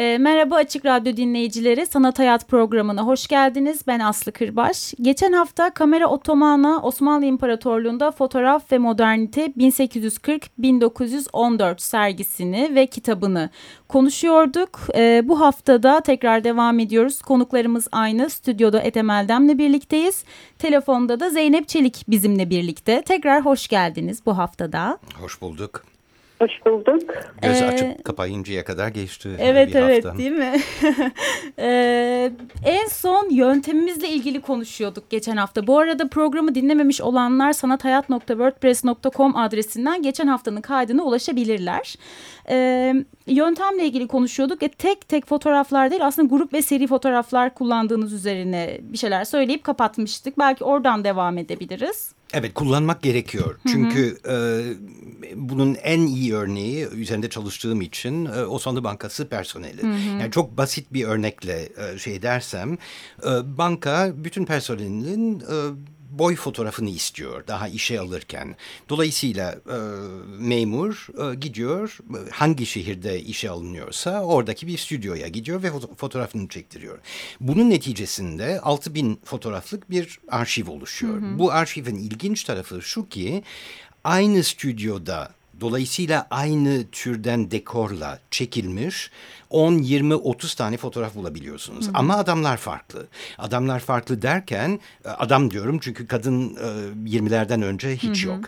E, merhaba Açık Radyo dinleyicileri, Sanat Hayat programına hoş geldiniz. Ben Aslı Kırbaş. Geçen hafta Kamera Otomana Osmanlı İmparatorluğu'nda Fotoğraf ve Modernite 1840-1914 sergisini ve kitabını konuşuyorduk. E, bu haftada tekrar devam ediyoruz. Konuklarımız aynı. Stüdyoda Ethem Eldem'le birlikteyiz. Telefonda da Zeynep Çelik bizimle birlikte. Tekrar hoş geldiniz bu haftada. Hoş bulduk. Hoş bulduk. Göz Ee, açıp kapayıncaya kadar geçti Evet bir evet hafta. değil mi? Ee, en son yöntemimizle ilgili konuşuyorduk geçen hafta. Bu arada programı dinlememiş olanlar sanathayat.wordpress.com adresinden geçen haftanın kaydına ulaşabilirler. Ee, yöntemle ilgili konuşuyorduk. E, tek tek fotoğraflar değil aslında grup ve seri fotoğraflar kullandığınız üzerine bir şeyler söyleyip kapatmıştık. Belki oradan devam edebiliriz. Evet kullanmak gerekiyor. Çünkü e, bunun en iyi örneği üzerinde çalıştığım için e, Osmanlı Bankası personeli. Yani çok basit bir örnekle e, şey dersem e, banka bütün personelinin e, boy fotoğrafını istiyor daha işe alırken. Dolayısıyla e, memur e, gidiyor hangi şehirde işe alınıyorsa oradaki bir stüdyoya gidiyor ve foto- fotoğrafını çektiriyor. Bunun neticesinde 6000 fotoğraflık bir arşiv oluşuyor. Bu arşivin ilginç tarafı şu ki aynı stüdyoda Dolayısıyla aynı türden dekorla çekilmiş 10, 20, 30 tane fotoğraf bulabiliyorsunuz. Ama adamlar farklı. Adamlar farklı derken e, adam diyorum çünkü kadın e, 20'lerden önce hiç yok.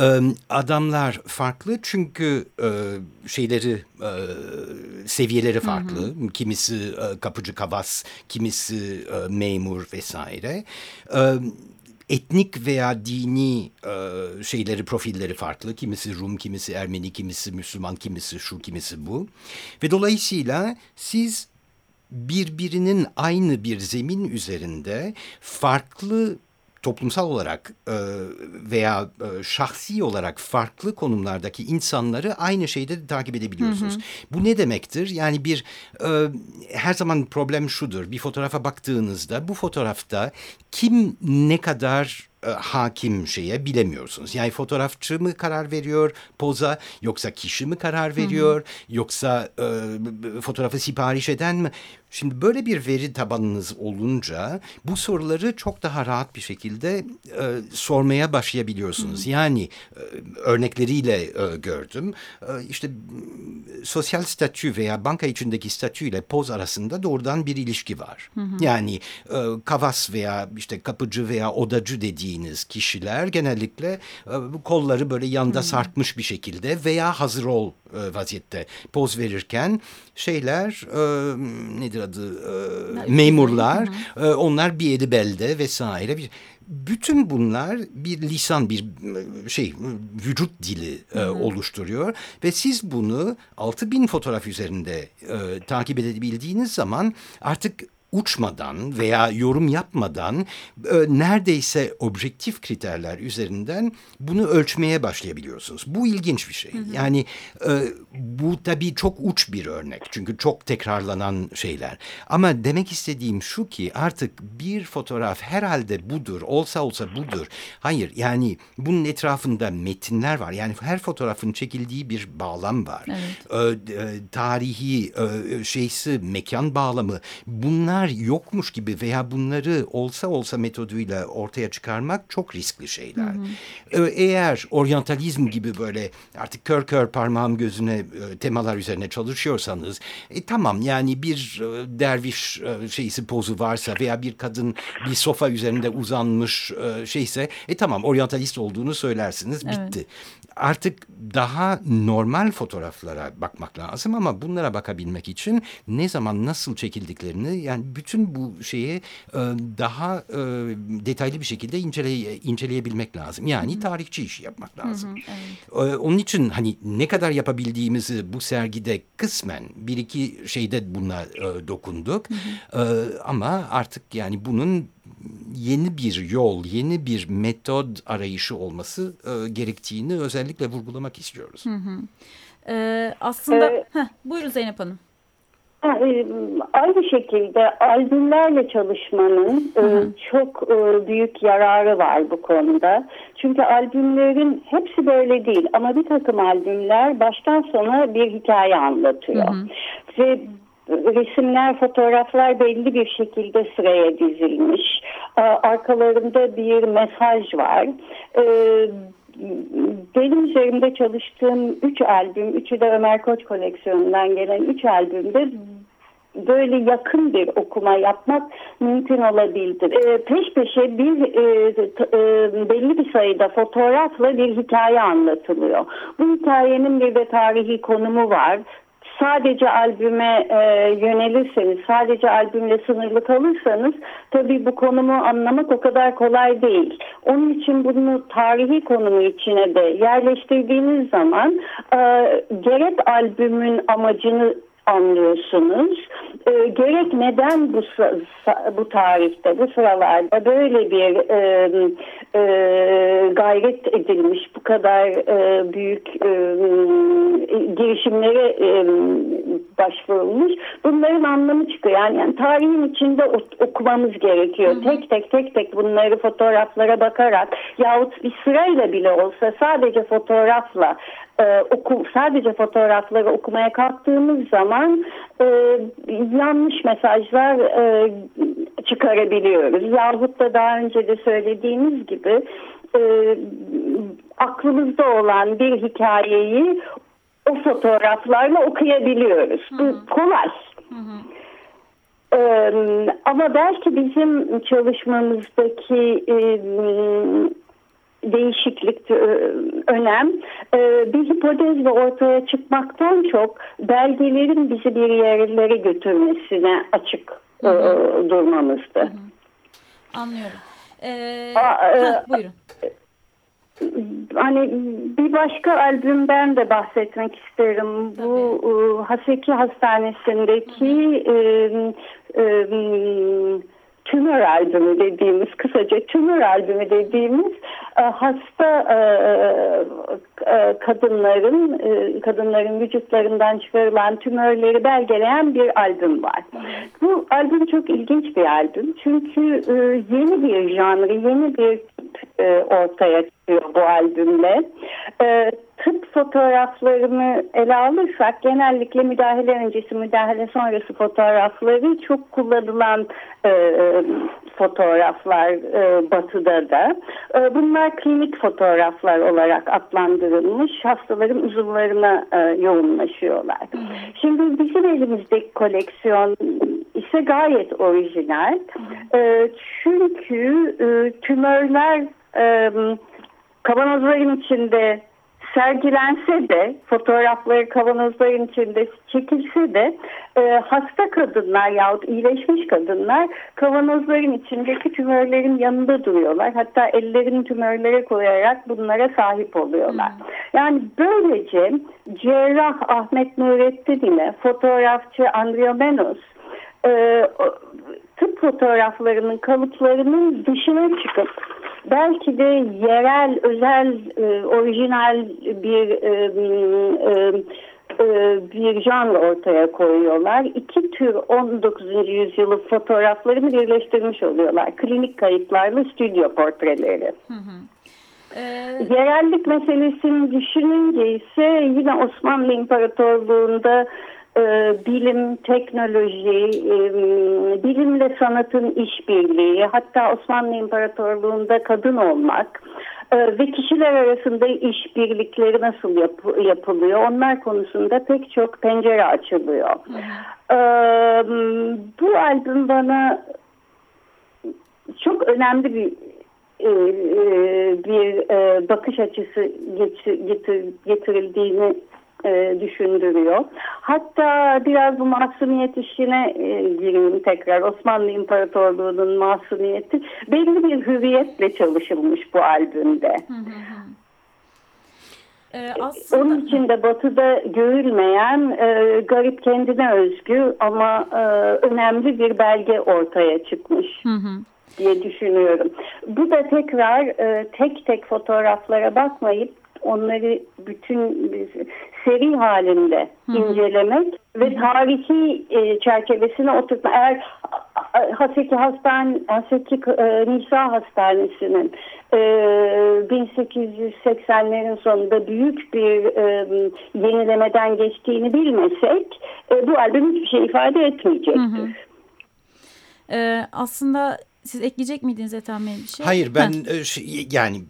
E, adamlar farklı çünkü e, şeyleri e, seviyeleri farklı. Kimisi e, kapıcı kavas, kimisi e, memur vesaire. E, etnik veya dini e, şeyleri profilleri farklı. Kimisi Rum, kimisi Ermeni, kimisi Müslüman, kimisi şu, kimisi bu. Ve dolayısıyla siz birbirinin aynı bir zemin üzerinde farklı toplumsal olarak e, veya e, şahsi olarak farklı konumlardaki insanları aynı şeyde takip edebiliyorsunuz. Bu ne demektir? Yani bir e, her zaman problem şudur. Bir fotoğrafa baktığınızda bu fotoğrafta kim ne kadar e, hakim şeye bilemiyorsunuz. Yani fotoğrafçı mı karar veriyor poza yoksa kişi mi karar veriyor yoksa e, fotoğrafı sipariş eden mi? Şimdi böyle bir veri tabanınız olunca bu soruları çok daha rahat bir şekilde e, sormaya başlayabiliyorsunuz. Yani e, örnekleriyle e, gördüm. E, işte sosyal statü veya banka içindeki statüyle poz arasında doğrudan bir ilişki var. Yani e, kavas veya işte kapıcı veya odacı dediğiniz kişiler genellikle e, kolları böyle yanda sarkmış bir şekilde veya hazır ol e, vaziyette poz verirken şeyler e, nedir adı e, memurlar e, onlar bir eli belde vesaire bir bütün bunlar bir lisan, bir e, şey, vücut dili e, oluşturuyor ve siz bunu 6000 fotoğraf üzerinde e, takip edebildiğiniz zaman artık uçmadan veya yorum yapmadan e, neredeyse objektif kriterler üzerinden bunu ölçmeye başlayabiliyorsunuz. Bu ilginç bir şey. Yani e, bu tabii çok uç bir örnek. Çünkü çok tekrarlanan şeyler. Ama demek istediğim şu ki artık bir fotoğraf herhalde budur, olsa olsa budur. Hayır yani bunun etrafında metinler var. Yani her fotoğrafın çekildiği bir bağlam var. E, e, tarihi e, şeysi, mekan bağlamı bunlar yokmuş gibi veya bunları olsa olsa metoduyla ortaya çıkarmak çok riskli şeyler. E, eğer oryantalizm gibi böyle artık kör kör parmağım gözüne temalar üzerine çalışıyorsanız e, tamam yani bir derviş şeysi pozu varsa veya bir kadın bir sofa üzerinde uzanmış şeyse e tamam oryantalist olduğunu söylersiniz bitti. Artık daha normal fotoğraflara bakmak lazım ama bunlara bakabilmek için ne zaman nasıl çekildiklerini yani bütün bu şeyi e, daha e, detaylı bir şekilde incele, inceleyebilmek lazım. Yani Hı -hı. tarihçi işi yapmak lazım. Hı -hı, evet. e, onun için hani ne kadar yapabildiğimizi bu sergide kısmen bir iki şeyde buna dokunduk. Hı -hı. Ama artık yani bunun yeni bir yol, yeni bir metod arayışı olması e, gerektiğini özellikle vurgulamak istiyoruz. Hı hı. Ee, aslında ee, heh, buyurun Zeynep Hanım. E, aynı şekilde albümlerle çalışmanın hı e, hı. çok e, büyük yararı var bu konuda. Çünkü albümlerin hepsi böyle değil ama bir takım albümler baştan sona bir hikaye anlatıyor. Hı hı. Ve resimler, fotoğraflar belli bir şekilde sıraya dizilmiş. Arkalarında bir mesaj var. Benim üzerinde çalıştığım üç albüm, üçü de Ömer Koç koleksiyonundan gelen üç albümde böyle yakın bir okuma yapmak mümkün olabildi. E, peş peşe bir e, e, belli bir sayıda fotoğrafla bir hikaye anlatılıyor. Bu hikayenin bir de tarihi konumu var sadece albüme e, yönelirseniz, sadece albümle sınırlı kalırsanız tabii bu konumu anlamak o kadar kolay değil. Onun için bunu tarihi konumu içine de yerleştirdiğiniz zaman e, gerek albümün amacını anlıyorsunuz. E, gerek neden bu bu tarihte, bu sıralarda böyle bir e, e, gayret edilmiş, bu kadar e, büyük e, girişimlere e, başvurulmuş. Bunların anlamı çıkıyor. Yani, yani tarihin içinde okumamız gerekiyor. Hı hı. Tek tek tek tek bunları fotoğraflara bakarak yahut bir sırayla bile olsa sadece fotoğrafla e, oku, sadece fotoğrafları okumaya kalktığımız zaman e, yanlış mesajlar e, çıkarabiliyoruz. Yahut da daha önce de söylediğimiz gibi e, aklımızda olan bir hikayeyi o fotoğraflarla okuyabiliyoruz. Hı hı. Bu kolay. Hı hı. Ee, ama belki bizim çalışmamızdaki e, değişiklik, e, önem e, bir hipotezle ortaya çıkmaktan çok belgelerin bizi bir yerlere götürmesine açık hı hı. E, durmamızdı. Hı hı. Anlıyorum. Ee, Aa, heh, buyurun hani bir başka albümden de bahsetmek isterim. Tabii. Bu Haseki Hastanesi'ndeki e, e, tümör albümü dediğimiz kısaca tümör albümü dediğimiz e, hasta e, e, kadınların kadınların vücutlarından çıkarılan tümörleri belgeleyen bir albüm var. Bu albüm çok ilginç bir albüm çünkü yeni bir janrı, yeni bir ortaya çıkıyor bu albümle tıp fotoğraflarını ele alırsak genellikle müdahale öncesi müdahale sonrası fotoğrafları çok kullanılan e, fotoğraflar e, batıda da. E, bunlar klinik fotoğraflar olarak adlandırılmış hastaların uzuvlarına e, yoğunlaşıyorlar. Şimdi bizim elimizdeki koleksiyon ise gayet orijinal. E, çünkü e, tümörler e, kavanozların içinde sergilense de fotoğrafları kavanozların içinde çekilse de e, hasta kadınlar yahut iyileşmiş kadınlar kavanozların içindeki tümörlerin yanında duruyorlar. Hatta ellerini tümörlere koyarak bunlara sahip oluyorlar. Hmm. Yani böylece cerrah Ahmet Nurettin ile fotoğrafçı Andriomenos e, tıp fotoğraflarının kalıplarının dışına çıkıp belki de yerel, özel, e, orijinal bir e, e, e, bir janr ortaya koyuyorlar. İki tür 19. yüzyılı fotoğraflarını birleştirmiş oluyorlar. Klinik kayıtlarla stüdyo portreleri. Hı hı. Ee... Yerellik meselesini düşününce ise yine Osmanlı İmparatorluğu'nda e, bilim, teknoloji, e, bilimle sanatın işbirliği, hatta Osmanlı İmparatorluğu'nda kadın olmak e, ve kişiler arasında işbirlikleri nasıl yap, yapılıyor, onlar konusunda pek çok pencere açılıyor. E, bu albüm bana çok önemli bir e, e bir bakış açısı getir, getir, getirildiğini e, düşündürüyor. Hatta biraz bu masumiyet işine e, gireyim tekrar. Osmanlı İmparatorluğu'nun masumiyeti belli bir hürriyetle çalışılmış bu albümde. Ee, aslında... Onun için de batıda görülmeyen e, garip kendine özgü ama e, önemli bir belge ortaya çıkmış. Hı hı. diye düşünüyorum. Bu da tekrar e, tek tek fotoğraflara bakmayıp onları bütün seri halinde incelemek ve tarihi e, çerçevesine oturtma. Eğer Haseki Hastane, Haseki e, Nisa Hastanesi'nin e, 1880'lerin sonunda büyük bir e, yenilemeden geçtiğini bilmesek e, bu albüm hiçbir şey ifade etmeyecektir. Hı hı. Ee, aslında siz ekleyecek miydiniz Ethem Bey bir şey? Hayır ben e, şey, yani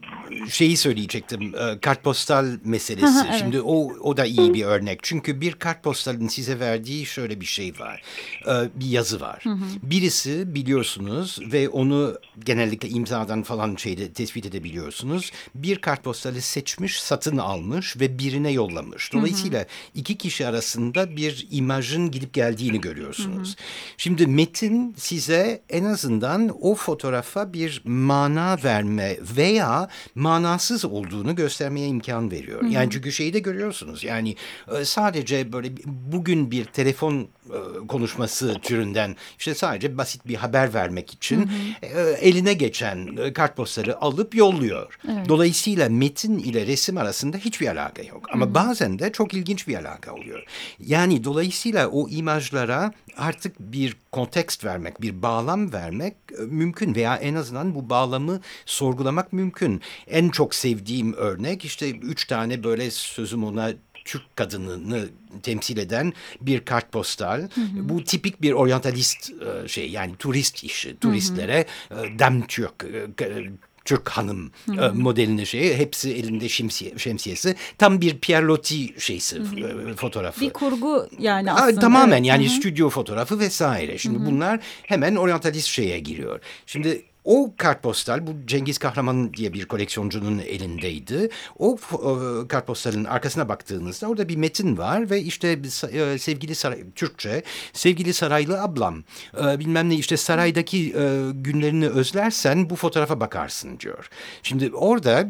şeyi söyleyecektim e, kartpostal meselesi. evet. Şimdi o o da iyi bir örnek. Çünkü bir kartpostalın size verdiği şöyle bir şey var. E, bir yazı var. Hı hı. Birisi biliyorsunuz ve onu genellikle imzadan falan şeyde tespit edebiliyorsunuz. Bir kartpostalı seçmiş, satın almış ve birine yollamış. Dolayısıyla hı hı. iki kişi arasında bir imajın gidip geldiğini görüyorsunuz. Hı hı. Şimdi metin size en azından o fotoğrafa bir mana verme veya manasız olduğunu göstermeye imkan veriyor. Hı -hı. Yani çünkü şeyi de görüyorsunuz. Yani e, sadece böyle bugün bir telefon e, konuşması türünden işte sadece basit bir haber vermek için hı hı. E, eline geçen kartpostları alıp yolluyor. Evet. Dolayısıyla metin ile resim arasında hiçbir alaka yok. Ama hı hı. bazen de çok ilginç bir alaka oluyor. Yani dolayısıyla o imajlara artık bir kontekst vermek, bir bağlam vermek mümkün veya en azından bu bağlamı sorgulamak mümkün. En çok sevdiğim örnek işte üç tane böyle sözüm ona Türk kadınını temsil eden bir kartpostal. Hı hı. Bu tipik bir oryantalist e, şey yani turist işi. Turistlere hı hı. E, dem Türk e, Türk hanım hı modelini şeyi hepsi elinde şemsiye, şemsiyesi tam bir Pierre Loti şeysi hı fotoğrafı. Bir kurgu yani aslında. Tamamen evet. yani hı -hı. stüdyo fotoğrafı vesaire. Şimdi hı hı. bunlar hemen oryantalist şeye giriyor. Şimdi o kartpostal bu Cengiz Kahraman diye bir koleksiyoncunun elindeydi. O e, kartpostalın arkasına baktığınızda orada bir metin var ve işte e, sevgili saray, Türkçe sevgili saraylı ablam e, bilmem ne işte saraydaki e, günlerini özlersen bu fotoğrafa bakarsın diyor. Şimdi orada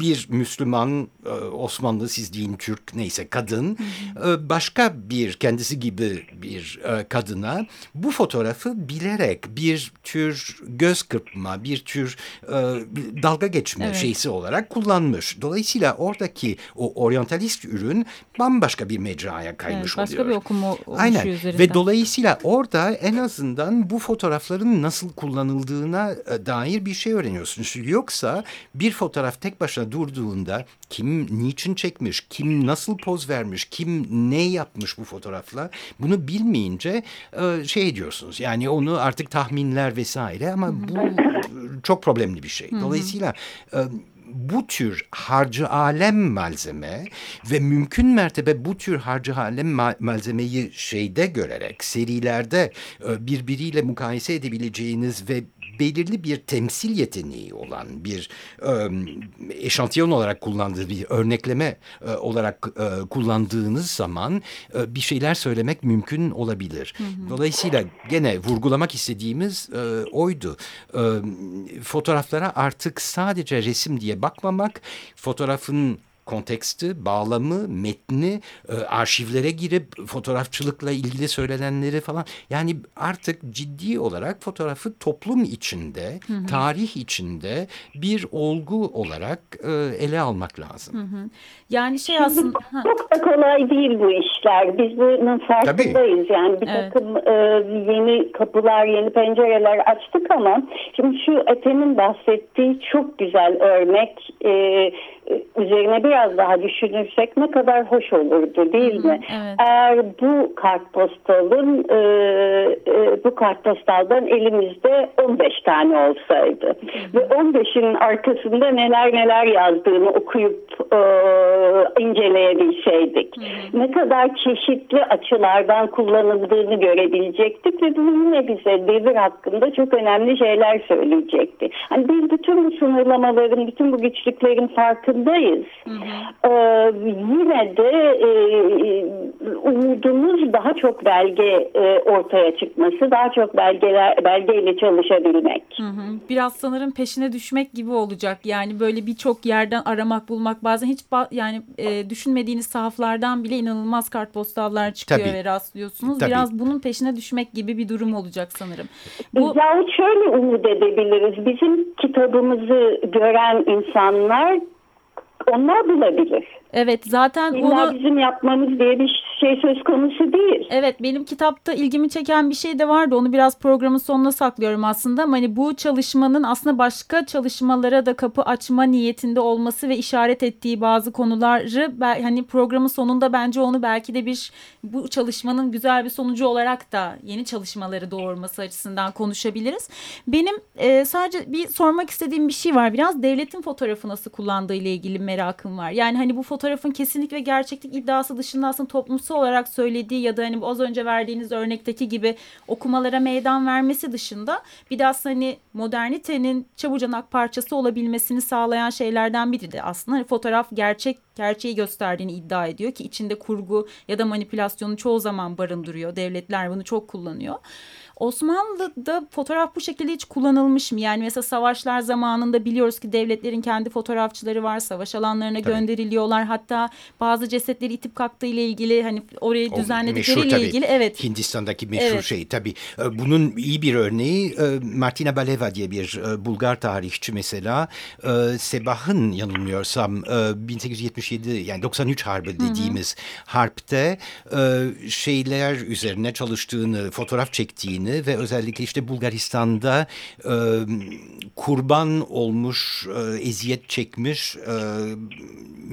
bir Müslüman e, Osmanlı siz deyin Türk neyse kadın e, başka bir kendisi gibi bir e, kadına bu fotoğrafı bilerek bir tür göz kırpma bir tür dalga geçme evet. şeysi olarak kullanmış. Dolayısıyla oradaki o oryantalist ürün bambaşka bir mecraya kaymış evet, başka oluyor. Başka bir okumu Aynen. üzerinden. Ve dolayısıyla orada en azından bu fotoğrafların nasıl kullanıldığına dair bir şey öğreniyorsunuz. Yoksa bir fotoğraf tek başına başına durduğunda kim niçin çekmiş, kim nasıl poz vermiş, kim ne yapmış bu fotoğrafla bunu bilmeyince e, şey diyorsunuz. Yani onu artık tahminler vesaire ama bu çok problemli bir şey. Dolayısıyla e, bu tür harcı alem malzeme ve mümkün mertebe bu tür harcı alem malzemeyi şeyde görerek serilerde e, birbiriyle mukayese edebileceğiniz ve belirli bir temsil yeteneği olan bir e, eşantiyon olarak kullandığı bir örnekleme e, olarak e, kullandığınız zaman e, bir şeyler söylemek mümkün olabilir. Hı hı. Dolayısıyla gene vurgulamak istediğimiz e, oydu. E, fotoğraflara artık sadece resim diye bakmamak, fotoğrafın konteksti, bağlamı, metni, e, arşivlere girip fotoğrafçılıkla ilgili söylenenleri falan. Yani artık ciddi olarak fotoğrafı toplum içinde, hı hı. tarih içinde bir olgu olarak e, ele almak lazım. Hı hı. Yani şey aslında... Çok da kolay değil bu işler. Biz bunun farkındayız. Tabii. Yani bir evet. takım e, yeni kapılar, yeni pencereler açtık ama şimdi şu Ethem'in bahsettiği çok güzel örnek e, üzerine biraz daha düşünürsek ne kadar hoş olurdu değil mi? Evet. Eğer bu kartpostalın e, e, bu kartpostaldan elimizde 15 tane olsaydı ve 15'in arkasında neler neler yazdığını okuyup e, inceleyebilseydik. Ne kadar çeşitli açılardan kullanıldığını görebilecektik ve bu yine bize devir hakkında çok önemli şeyler söyleyecekti. Hani biz bütün bu sınırlamaların, bütün bu güçlüklerin Hı hı. Ee, yine de e, umudumuz daha çok belge e, ortaya çıkması, daha çok belgeler belgeyle çalışabilmek. Hı hı. Biraz sanırım peşine düşmek gibi olacak. Yani böyle birçok yerden aramak bulmak bazen hiç yani e, düşünmediğiniz sahaflardan bile inanılmaz kartpostallar çıkıyor Tabii. ve rastlıyorsunuz. Tabii. Biraz bunun peşine düşmek gibi bir durum olacak sanırım. Bu Yahut şöyle umut edebiliriz. Bizim kitabımızı gören insanlar onlar bulabilir. evet zaten İlla onu bizim yapmamız diye bir şey söz konusu değil. Evet benim kitapta ilgimi çeken bir şey de vardı. Onu biraz programın sonuna saklıyorum aslında. Ama hani bu çalışmanın aslında başka çalışmalara da kapı açma niyetinde olması ve işaret ettiği bazı konuları hani programın sonunda bence onu belki de bir bu çalışmanın güzel bir sonucu olarak da yeni çalışmaları doğurması açısından konuşabiliriz. Benim e, sadece bir sormak istediğim bir şey var. Biraz devletin fotoğrafı nasıl kullandığı ile ilgili merakım var. Yani hani bu fotoğrafın kesinlik ve gerçeklik iddiası dışında aslında toplumsal olarak söylediği ya da hani az önce verdiğiniz örnekteki gibi okumalara meydan vermesi dışında bir de aslında hani modernitenin çabucanak parçası olabilmesini sağlayan şeylerden biri de aslında hani fotoğraf gerçek gerçeği gösterdiğini iddia ediyor ki içinde kurgu ya da manipülasyonu çoğu zaman barındırıyor. Devletler bunu çok kullanıyor. Osmanlı'da fotoğraf bu şekilde hiç kullanılmış mı? Yani mesela savaşlar zamanında biliyoruz ki devletlerin kendi fotoğrafçıları var. Savaş alanlarına Tabii. gönderiliyorlar. Hatta bazı cesetleri itip kalktığı ile ilgili hani orayı düzenledikleriyle ilgili evet. Hindistan'daki meşhur Evet. şey tabii. E, Bunun iyi bir örneği e, Martina Baleva diye bir e, Bulgar tarihçi mesela. E, Sebah'ın yanılmıyorsam e, 1877 yani 93 Harbi dediğimiz harpte e, şeyler üzerine çalıştığını, fotoğraf çektiğini ve özellikle işte Bulgaristan'da e, kurban olmuş, e, eziyet çekmiş e,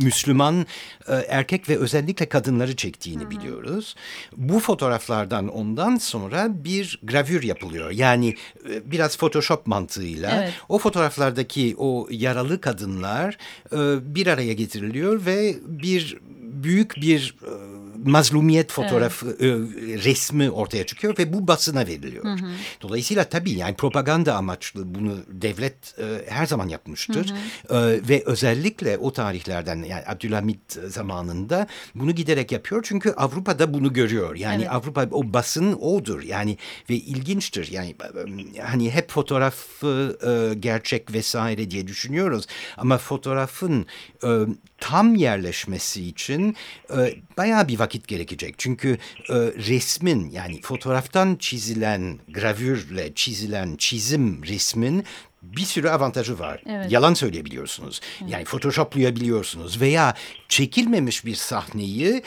Müslüman e, erkek ve özellikle kadınları çektiğini biliyoruz. Bu fotoğraflardan ondan sonra bir gravür yapılıyor. Yani e, biraz Photoshop mantığıyla Evet. o fotoğraflardaki o yaralı kadınlar e, bir araya getiriliyor ve bir büyük bir e, mazlumiyet fotoğrafı e, resmi ortaya çıkıyor ve bu basına veriliyor. Dolayısıyla tabii yani propaganda amaçlı bunu devlet e, her zaman yapmıştır. E, ve özellikle o tarihlerden yani Abdülhamit zamanında bunu giderek yapıyor. Çünkü Avrupa'da bunu görüyor. Yani Evet. Avrupa o basın odur. Yani ve ilginçtir. Yani e, hani hep fotoğrafı e, gerçek vesaire diye düşünüyoruz. Ama fotoğrafın e, tam yerleşmesi için e, bayağı bir vakit gerekecek. Çünkü e, resmin yani fotoğraftan çizilen gravürle çizilen çizim resmin bir sürü avantajı var. Evet. Yalan söyleyebiliyorsunuz. Yani photoshoplayabiliyorsunuz veya çekilmemiş bir sahneyi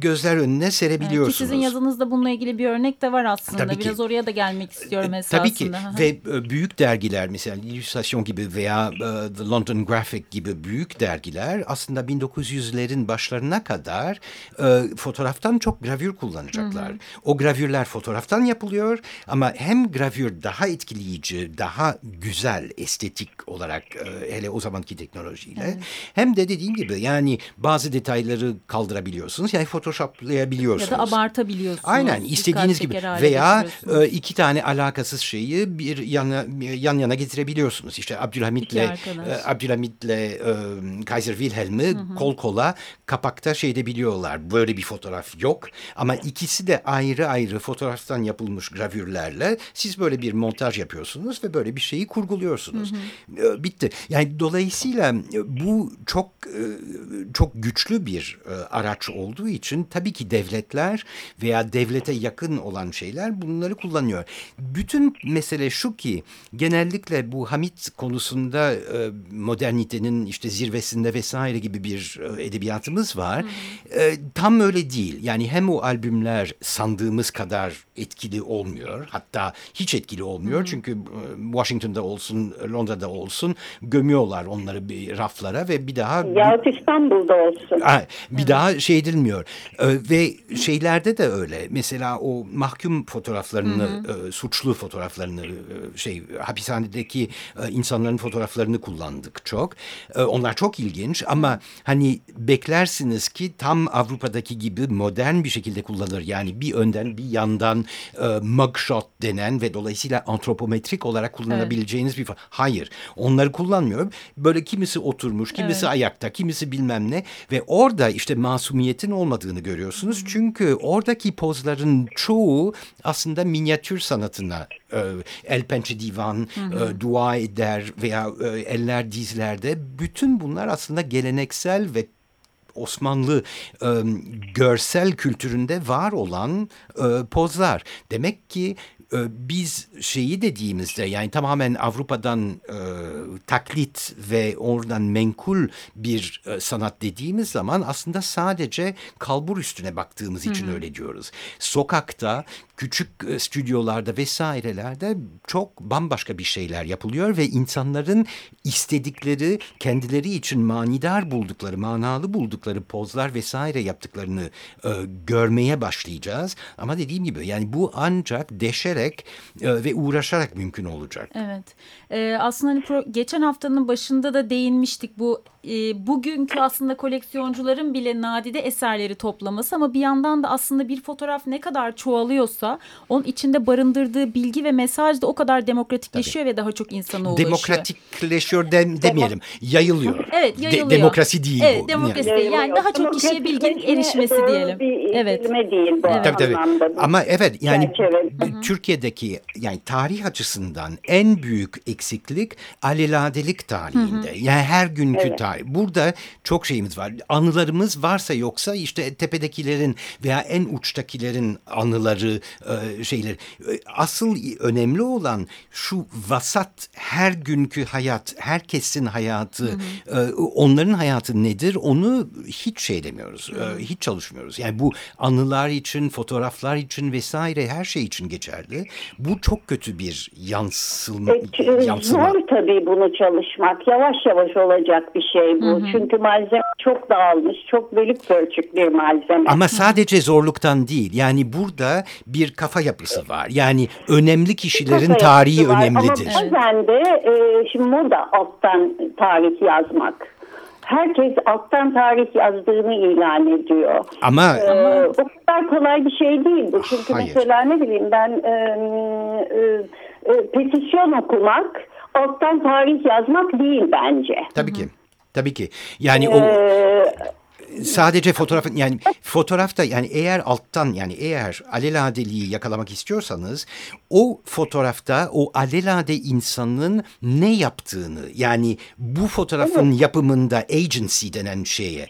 gözler önüne Evet, serebiliyorsunuz. ki sizin yazınızda bununla ilgili bir örnek de var aslında. Tabii ki. Biraz oraya da gelmek istiyorum E, esasında. Tabii ki Hı hı. ve e, büyük dergiler mesela Illustration gibi veya e, The London Graphic gibi büyük dergiler aslında 1900'lerin başlarına kadar e, fotoğraftan çok gravür kullanacaklar. O gravürler fotoğraftan yapılıyor ama hem gravür daha etkileyici, daha güzel estetik olarak e, hele o zamanki teknolojiyle hem de dediğim gibi yani bazı detayları kaldırabiliyorsunuz yani photoshoplayabiliyorsunuz. ya da abartabiliyorsunuz. Aynen istediğiniz gibi veya e, iki tane alakasız şeyi bir yana, yan yana getirebiliyorsunuz. İşte Abdülhamit'le e, Abdülhamit'le e, Kaiser Wilhelm'i kol kola kapakta şeyde biliyorlar. Böyle bir fotoğraf yok ama ikisi de ayrı ayrı fotoğraftan yapılmış gravürlerle siz böyle bir montaj yapıyorsunuz ve böyle bir şeyi kurguluyorsunuz. E, Bitti. Yani dolayısıyla bu çok e, çok güçlü bir e, araç olduğu için tabii ki devletler veya devlete yakın olan şeyler bunları kullanıyor. Bütün mesele şu ki genellikle bu Hamit konusunda e, modernitenin işte zirvesinde vesaire gibi bir e, edebiyatımız var. E, tam öyle değil. Yani hem o albümler sandığımız kadar etkili olmuyor. Hatta hiç etkili olmuyor. Çünkü e, Washington'da olsun, Londra'da olsun gömüyorlar onları bir raflara ve bir daha Yahut İstanbul'da olsun. Bir daha şey edilmiyor. Edilmiyor. E, ve şeylerde de öyle. Mesela o mahkum fotoğraflarını, E, suçlu fotoğraflarını, şey hapishanedeki insanların fotoğraflarını kullandık çok. Onlar çok ilginç ama hani beklersiniz ki tam Avrupa'daki gibi modern bir şekilde kullanılır. Yani bir önden bir yandan mugshot denen ve dolayısıyla antropometrik olarak kullanabileceğiniz bir... Hayır, onları kullanmıyor. Böyle kimisi oturmuş, kimisi ayakta, kimisi bilmem ne ve orada işte masumiyetin olmadığını görüyorsunuz. Çünkü oradaki pozların çoğu aslında minyatür sanatına e, el pençe divan, e, dua eder veya e, eller dizlerde bütün bunlar aslında geleneksel ve Osmanlı e, görsel kültüründe var olan e, pozlar. Demek ki biz şeyi dediğimizde yani tamamen Avrupa'dan e, taklit ve oradan menkul bir e, sanat dediğimiz zaman aslında sadece kalbur üstüne baktığımız için öyle diyoruz. Sokakta küçük e, stüdyolarda vesairelerde çok bambaşka bir şeyler yapılıyor ve insanların istedikleri kendileri için manidar buldukları manalı buldukları pozlar vesaire yaptıklarını e, görmeye başlayacağız. Ama dediğim gibi yani bu ancak deşerek e, ve uğraşarak mümkün olacak. Evet. Ee, aslında hani pro- geçen haftanın başında da değinmiştik bu e, bugünkü aslında koleksiyoncuların bile nadide eserleri toplaması ama bir yandan da aslında bir fotoğraf ne kadar çoğalıyorsa onun içinde barındırdığı bilgi ve mesaj da o kadar demokratikleşiyor ve daha çok insana ulaşıyor. Demokratikleşiyor dem- demeyelim. Yayılıyor. Evet, De- yayılıyor. demokrasi değil Evet, bu. demokrasi Yani. değil. Yani daha çok kişiye bilginin erişmesi diyelim. Bir Evet. değil bu Evet. Tabii tabii. Ama evet yani Çerçeve. Türkiye'deki yani tarih açısından en büyük eksiklik aleladelik tarihinde. Yani her günkü tarih. Burada çok şeyimiz var. Anılarımız varsa yoksa işte tepedekilerin veya en uçtakilerin anıları e, şeyler. E, Asıl önemli olan şu vasat her günkü hayat, herkesin hayatı, e, onların hayatı nedir onu hiç şey demiyoruz. E, Hiç çalışmıyoruz. Yani bu anılar için, fotoğraflar için vesaire her şey için geçerli. Bu çok kötü bir yansılma. E, ç- yansıma. Zor tabii bunu çalışmak. Yavaş yavaş olacak bir şey bu. Çünkü malzeme çok dağılmış, çok bölük pörçük bir malzeme. Ama sadece zorluktan değil. Yani burada bir kafa yapısı var. Yani önemli kişilerin Kafa tarihi önemlidir. Ama bazen de e, şimdi moda alttan tarih yazmak. Herkes alttan tarih yazdığını ilan ediyor. Ama Ee, o kadar kolay bir şey değil bu. Çünkü Hayır. mesela ne bileyim ben e, e, e, petisyon okumak alttan tarih yazmak değil bence. tabii ki. Tabii ki. Yani o Ee, sadece fotoğrafın yani fotoğrafta yani eğer alttan yani eğer alelade,liği yakalamak istiyorsanız o fotoğrafta o alelade insanın ne yaptığını yani bu fotoğrafın yapımında agency denen şeye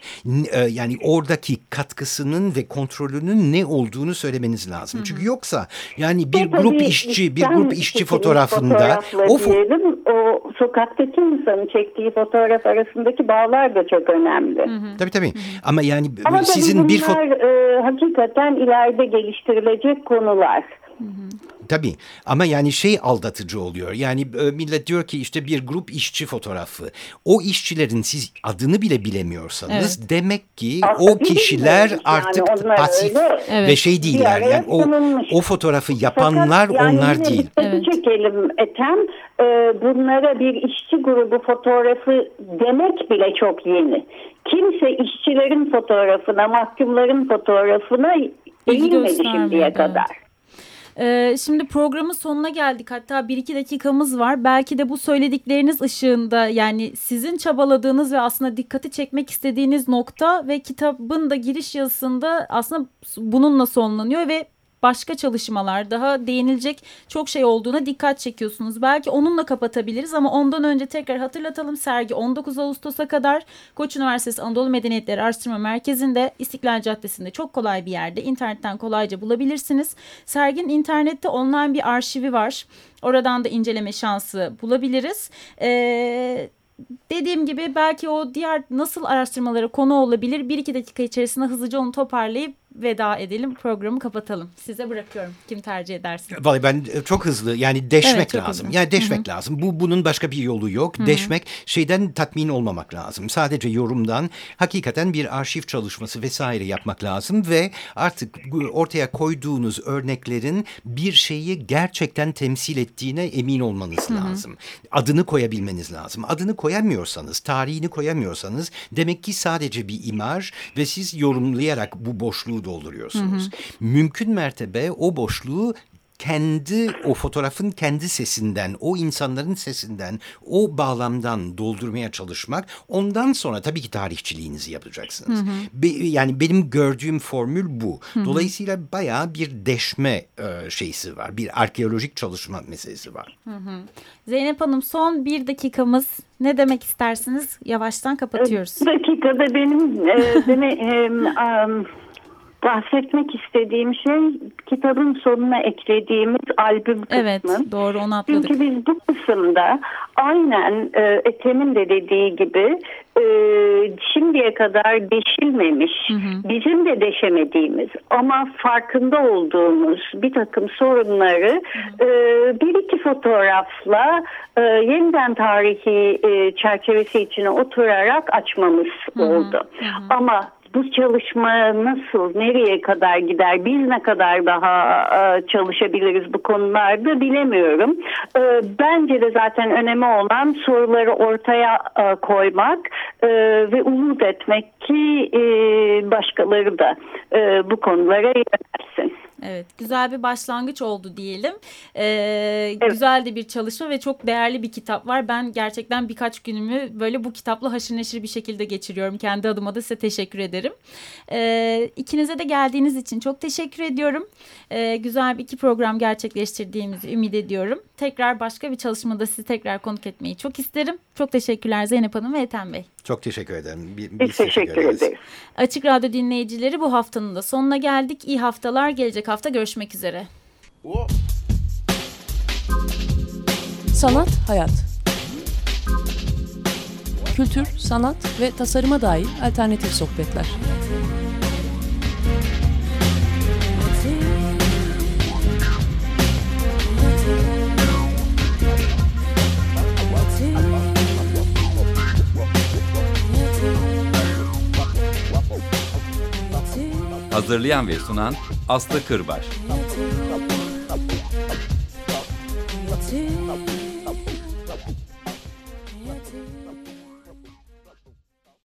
e, yani oradaki katkısının ve kontrolünün ne olduğunu söylemeniz lazım. Çünkü yoksa yani bir tabii grup işçi bir grup işçi fotoğrafında o fo- diyelim, o sokaktaki insanın çektiği fotoğraf arasındaki bağlar da çok önemli. tabii tabii ama yani Ama sizin bir bunlar foto e, hakikaten ileride geliştirilecek konular. Tabii ama yani şey aldatıcı oluyor. Yani e, millet diyor ki işte bir grup işçi fotoğrafı. O işçilerin siz adını bile bilemiyorsanız demek ki Aslında o kişiler artık yani, onlar pasif öyle Evet. ve şey değiller. Yani o, o fotoğrafı yapanlar Fakat yani onlar değil. Evet. çekelim Ethem. Ee, bunlara bir işçi grubu fotoğrafı demek bile çok yeni. Kimse işçilerin fotoğrafına, mahkumların fotoğrafına eğilmedi şimdiye evet. kadar. Ee, şimdi programın sonuna geldik. Hatta bir iki dakikamız var. Belki de bu söyledikleriniz ışığında yani sizin çabaladığınız ve aslında dikkati çekmek istediğiniz nokta ve kitabın da giriş yazısında aslında bununla sonlanıyor ve başka çalışmalar daha değinilecek çok şey olduğuna dikkat çekiyorsunuz. Belki onunla kapatabiliriz ama ondan önce tekrar hatırlatalım. Sergi 19 Ağustos'a kadar Koç Üniversitesi Anadolu Medeniyetleri Araştırma Merkezi'nde İstiklal Caddesi'nde çok kolay bir yerde internetten kolayca bulabilirsiniz. Serginin internette online bir arşivi var. Oradan da inceleme şansı bulabiliriz. Ee, dediğim gibi belki o diğer nasıl araştırmalara konu olabilir bir iki dakika içerisinde hızlıca onu toparlayıp veda edelim programı kapatalım. Size bırakıyorum. Kim tercih edersin? Vallahi ben e, çok hızlı yani deşmek Evet, lazım. hızlı. Yani deşmek lazım. Bu bunun başka bir yolu yok. Deşmek şeyden tatmin olmamak lazım. Sadece yorumdan hakikaten bir arşiv çalışması vesaire yapmak lazım ve artık ortaya koyduğunuz örneklerin bir şeyi gerçekten temsil ettiğine emin olmanız lazım. Adını koyabilmeniz lazım. Adını koyamıyorsanız, tarihini koyamıyorsanız demek ki sadece bir imaj ve siz yorumlayarak bu boşluğu dolduruyorsunuz. Mümkün mertebe o boşluğu kendi o fotoğrafın kendi sesinden, o insanların sesinden, o bağlamdan doldurmaya çalışmak. Ondan sonra tabii ki tarihçiliğinizi yapacaksınız. Be- yani benim gördüğüm formül bu. Dolayısıyla bayağı bir deşme e, şeysi var. Bir arkeolojik çalışma meselesi var. Zeynep Hanım son bir dakikamız. Ne demek istersiniz? Yavaştan kapatıyoruz. Bu dakikada benim e, deme, e, am, bahsetmek istediğim şey kitabın sonuna eklediğimiz albüm kısmı. Evet doğru onu atladık. Çünkü biz bu kısımda aynen e, Ethem'in de dediği gibi e, şimdiye kadar deşilmemiş, bizim de deşemediğimiz ama farkında olduğumuz bir takım sorunları e, bir iki fotoğrafla e, yeniden tarihi e, çerçevesi içine oturarak açmamız oldu. Ama bu çalışma nasıl, nereye kadar gider, biz ne kadar daha e, çalışabiliriz bu konularda bilemiyorum. E, bence de zaten önemi olan soruları ortaya e, koymak ve umut etmek ki başkaları da bu konulara yönelsin. Evet güzel bir başlangıç oldu diyelim. Ee, Güzel de bir çalışma ve çok değerli bir kitap var. Ben gerçekten birkaç günümü böyle bu kitapla haşır neşir bir şekilde geçiriyorum. Kendi adıma da size teşekkür ederim. Ee, ikinize de geldiğiniz için çok teşekkür ediyorum. Ee, güzel bir iki program gerçekleştirdiğimizi ümit ediyorum. Tekrar başka bir çalışmada sizi tekrar konuk etmeyi çok isterim. Çok teşekkürler Zeynep Hanım ve Ethem Bey. Çok teşekkür ederim. Bi- Biz teşekkür ederiz. Açık Radyo dinleyicileri bu haftanın da sonuna geldik. İyi haftalar. Gelecek hafta görüşmek üzere. Sanat, hayat. Kültür, sanat ve tasarıma dair alternatif sohbetler. Hazırlayan ve sunan Aslı Kırbaş.